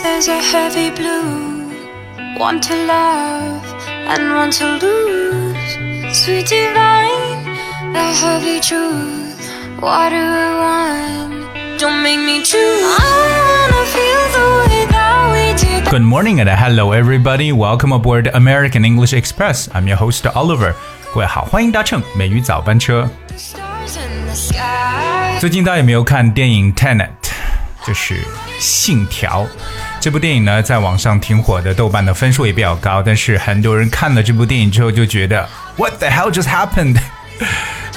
there's a heavy blue. Want to love and want to lose. Sweet divine, the heavy truth. What do I want? Don't make me choose. I wanna feel the way that we did. Good morning and hello everybody. Welcome aboard American English Express. I'm your host Oliver. 各位好，欢迎搭乘美语早班车。 Stars in the sky. 最近大家有没有看电影《Tenet》？就是《信条》 这部电影呢，在网上挺火的，豆瓣的分数也比较高。但是很多人看了这部电影之后就觉得，What the hell just happened？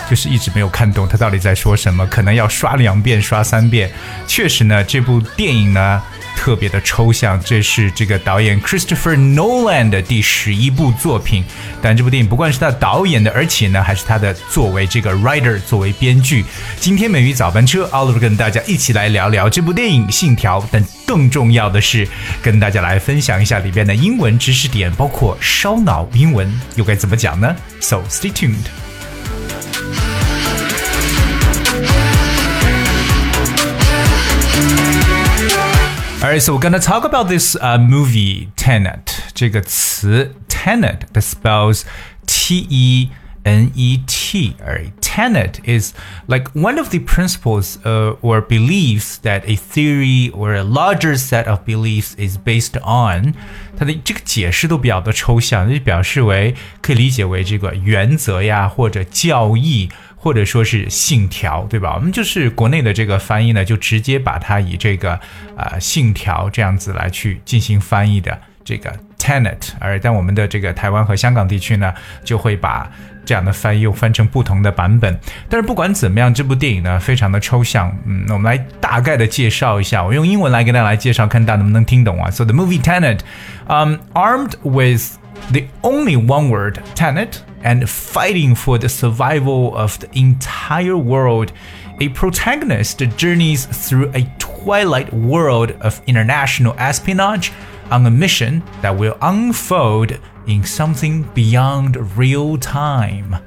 就是一直没有看懂他到底在说什么，可能要刷两遍、刷三遍。确实呢，这部电影呢特别的抽象，这是这个导演 Christopher Nolan 的第十一部作品。但这部电影不光是他导演的，而且呢还是他的作为这个 writer 作为编剧。今天美语早班车，I'll 跟大家一起来聊聊这部电影《信条》，但更重要的是跟大家来分享一下里边的英文知识点，包括烧脑英文又该怎么讲呢？So stay tuned。Alright, so we're gonna talk about this uh, movie Tenet. 这个词 Tenet that spells T E N E T. Alright, Tenet is like one of the principles uh, or beliefs that a theory or a larger set of beliefs is based on. 它的这个解释都比较的抽象，就表示为可以理解为这个原则呀，或者教义。 或者说是信条，对吧？我们就是国内的这个翻译呢，就直接把它以这个呃信条这样子来去进行翻译的这个 tenet，而但我们的这个台湾和香港地区呢，就会把这样的翻译又翻成不同的版本。但是不管怎么样，这部电影呢非常的抽象，嗯，那我们来大概的介绍一下，我用英文来跟大家来介绍，看大家能不能听懂啊？So the movie Tenet, um, armed with the only one word tenet and fighting for the survival of the entire world, a protagonist journeys through a twilight world of international espionage on a mission that will unfold in something beyond real time.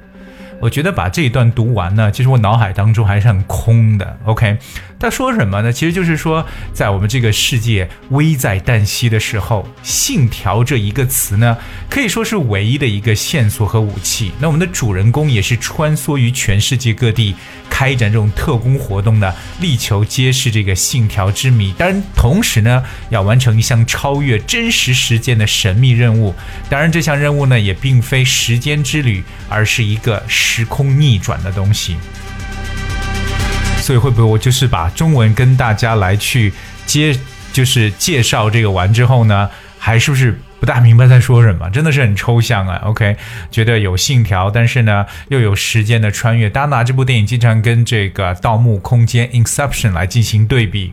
我觉得把这一段读完呢，其实我脑海当中还是很空的。OK， 他说什么呢？其实就是说，在我们这个世界危在旦夕的时候，信条这一个词呢，可以说是唯一的一个线索和武器。那我们的主人公也是穿梭于全世界各地，开展这种特工活动的，力求揭示这个信条之谜。当然，同时呢，要完成一项超越真实时间的神秘任务。当然，这项任务呢，也并非时间之旅，而是一个时空逆转的东西。所以会不会我就是把中文跟大家来去接，就是介绍这个完之后呢，还是不是不大明白在说什么？真的是很抽象啊。OK，觉得有信条，但是呢又有时间的穿越。大家拿这部电影经常跟这个《盗墓空间》（Inception） 来进行对比。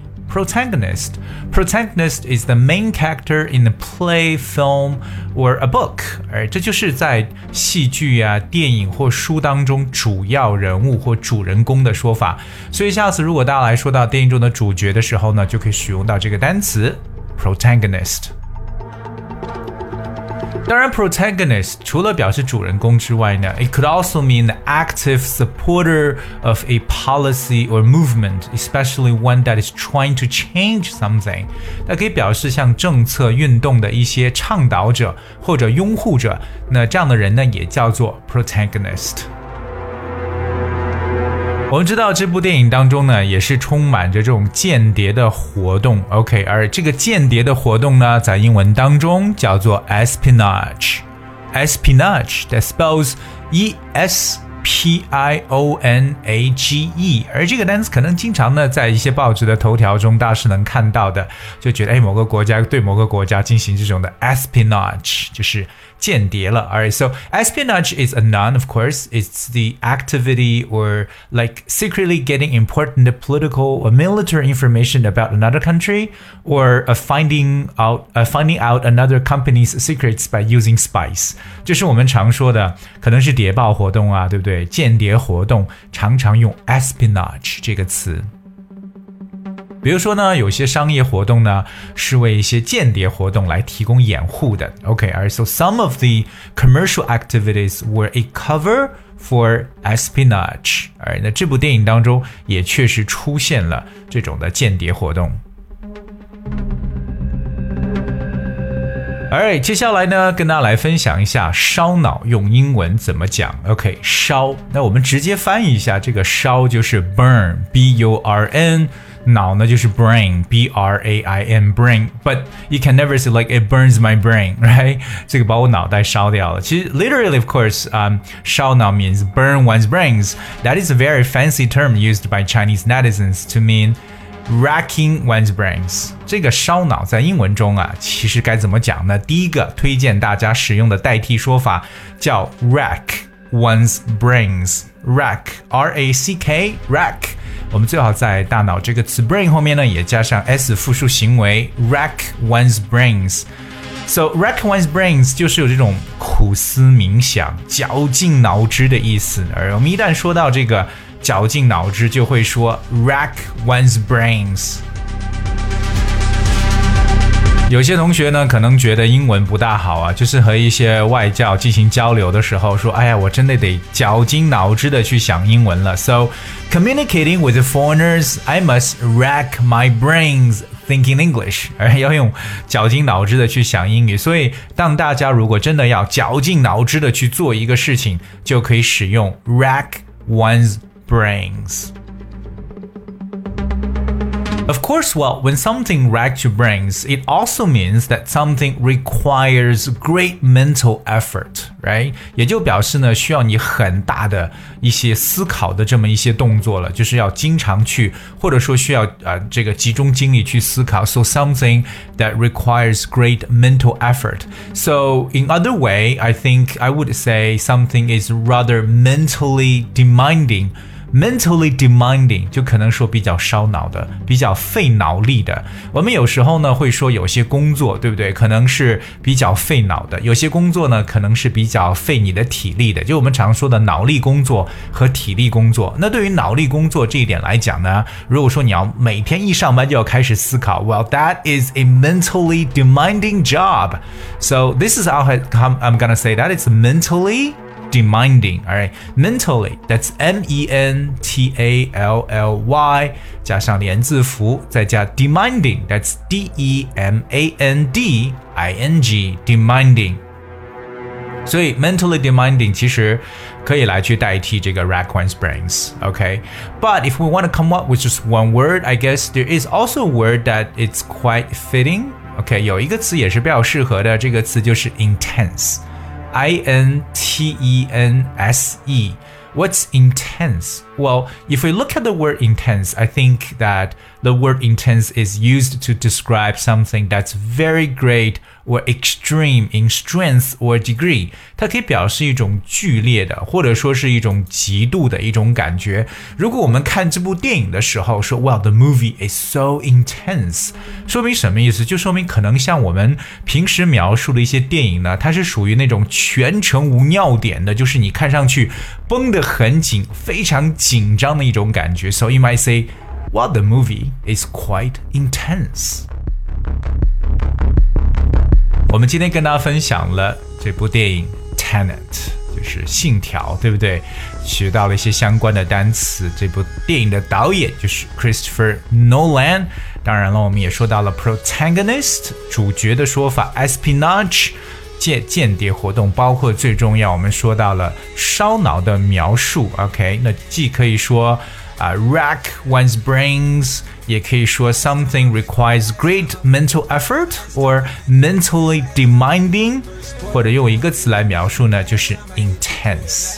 protagonist. Protagonist is the main character in the play, film, or a book. 哎，这就是在戏剧啊、电影或书当中主要人物或主人公的说法。所以下次如果大家来说到电影中的主角的时候呢，就可以使用到这个单词 protagonist。当然，protagonist 除了表示主人公之外呢，it could also mean the active supporter of a policy or movement, especially one that is trying to change something。它可以表示像政策运动的一些倡导者或者拥护者。那这样的人呢，也叫做 protagonist。 我们知道这部电影当中呢，也是充满着这种间谍的活动，OK，而这个间谍的活动呢，在英文当中叫做 espionage，espionage，that spells E S P I O N A G E，而这个单词可能经常呢，在一些报纸的头条中，大家是能看到的，就觉得哎，某个国家对某个国家进行这种的 espionage，就是间谍了。Alright, so espionage is a noun, of course. It's the activity or like secretly getting important political or military information about another country, or uh, finding out uh, finding out another company's secrets by using spies. 就是我们常说的，可能是谍报活动啊，对不对？间谍活动常常用 espionage 这个词。 比如说呢，有些商业活动呢是为一些间谍活动来提供掩护的。OK，so some of the commercial activities were a cover for espionage。哎，那这部电影当中也确实出现了这种的间谍活动。Alright，接下来呢，跟大家来分享一下烧脑用英文怎么讲。OK，烧，那我们直接翻译一下，这个烧就是 burn，b u r n。脑呢就是 brain b r a i n brain but you can never say like it burns my brain right 这个把我脑袋烧掉了其实 literally of course um 烧脑 means burn one's brains that is a very fancy term used by Chinese netizens to mean racking one's brains 这个烧脑在英文中啊其实该怎么讲呢第一个推荐大家使用的代替说法叫 rack one's brains rack r a c k rack 我们最好在大脑这个词 brain 后面呢，也加上 s 复数行为 rack one's brains。So rack one's brains 就是有这种苦思冥想、绞尽脑汁的意思。而我们一旦说到这个绞尽脑汁，就会说 rack one's brains。 有些同学呢，可能觉得英文不大好啊，就是和一些外教进行交流的时候，说：“哎呀，我真的得绞尽脑汁的去想英文了。” So communicating with foreigners, I must rack my brains thinking English，而 要用绞尽脑汁的去想英语。所以，当大家如果真的要绞尽脑汁的去做一个事情，就可以使用 rack one's brains。Of course, well, when something racks your brains, it also means that something requires great mental effort, right? 也就表示呢，需要你很大的一些思考的这么一些动作了，就是要经常去，或者说需要呃这个集中精力去思考。So something that requires great mental effort. So in other way, I think I would say something is rather mentally demanding. mentally demanding 就可能说比较烧脑的，比较费脑力的。我们有时候呢会说有些工作，对不对？可能是比较费脑的，有些工作呢可能是比较费你的体力的。就我们常说的脑力工作和体力工作。那对于脑力工作这一点来讲呢，如果说你要每天一上班就要开始思考，Well, that is a mentally demanding job. So this is how I'm gonna say that it's mentally demanding. All right, mentally that's M E N T A L L Y 加上连字符，再加 demanding that's D E M A N D I N G demanding。所以 mentally demanding 其实可以来去代替这个 rack one's brains. Okay, but if we want to come up with just one word, I guess there is also a word that it's quite fitting. OK，有一个词也是比较适合的，这个词就是 intense。I N T E N S E. What's intense? Well, if we look at the word intense, I think that the word intense is used to describe something that's very great or extreme in strength or degree，它可以表示一种剧烈的，或者说是一种极度的一种感觉。如果我们看这部电影的时候说，Well, the movie is so intense，说明什么意思？就说明可能像我们平时描述的一些电影呢，它是属于那种全程无尿点的，就是你看上去绷得很紧，非常紧 紧张的一种感觉。So you might say, "What the movie is quite intense." 我们今天跟大家分享了这部电影《Tenet》，就是《信条》，对不对？学到了一些相关的单词。这部电影的导演就是 Christopher Nolan。当然了，我们也说到了 protagonist 主角的说法，espionage。间间谍活动，包括最重要，我们说到了烧脑的描述。OK，那既可以说啊，rack one's brains。也可以说 something requires great mental effort or mentally demanding，或者用一个词来描述呢，就是 intense。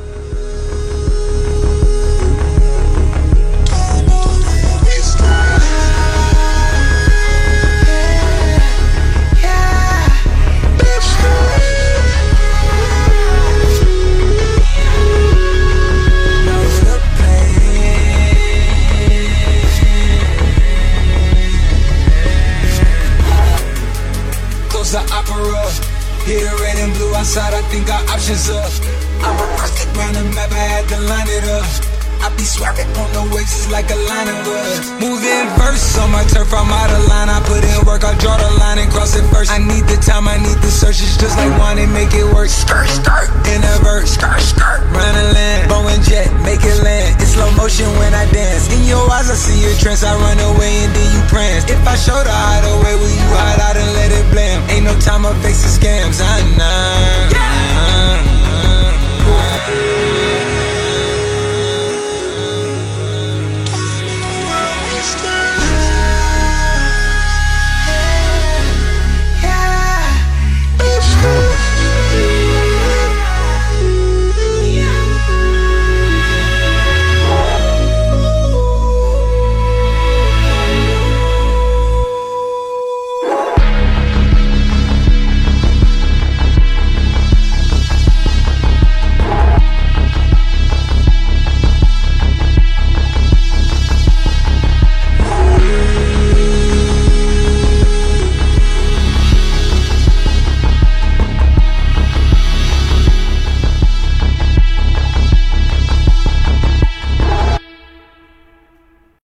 blue outside, I think our options up. I'm a perfect round the map, I had to line it up. I be swerving on the waves, like a line of us. Moving verse on my turf, I'm out of line. I put in work, I draw the line and cross it first. I need the time, I need the search. It's just like one and make it work. Skirt, skirt, in a verse, skirt, skirt, the land. Bow and jet, make it land. It's slow motion when I dance. In your eyes, I see your trance. I run away and then you prance. If I show the hideaway, will you hide out and let it blame? Ain't no time, I face the scams. I know.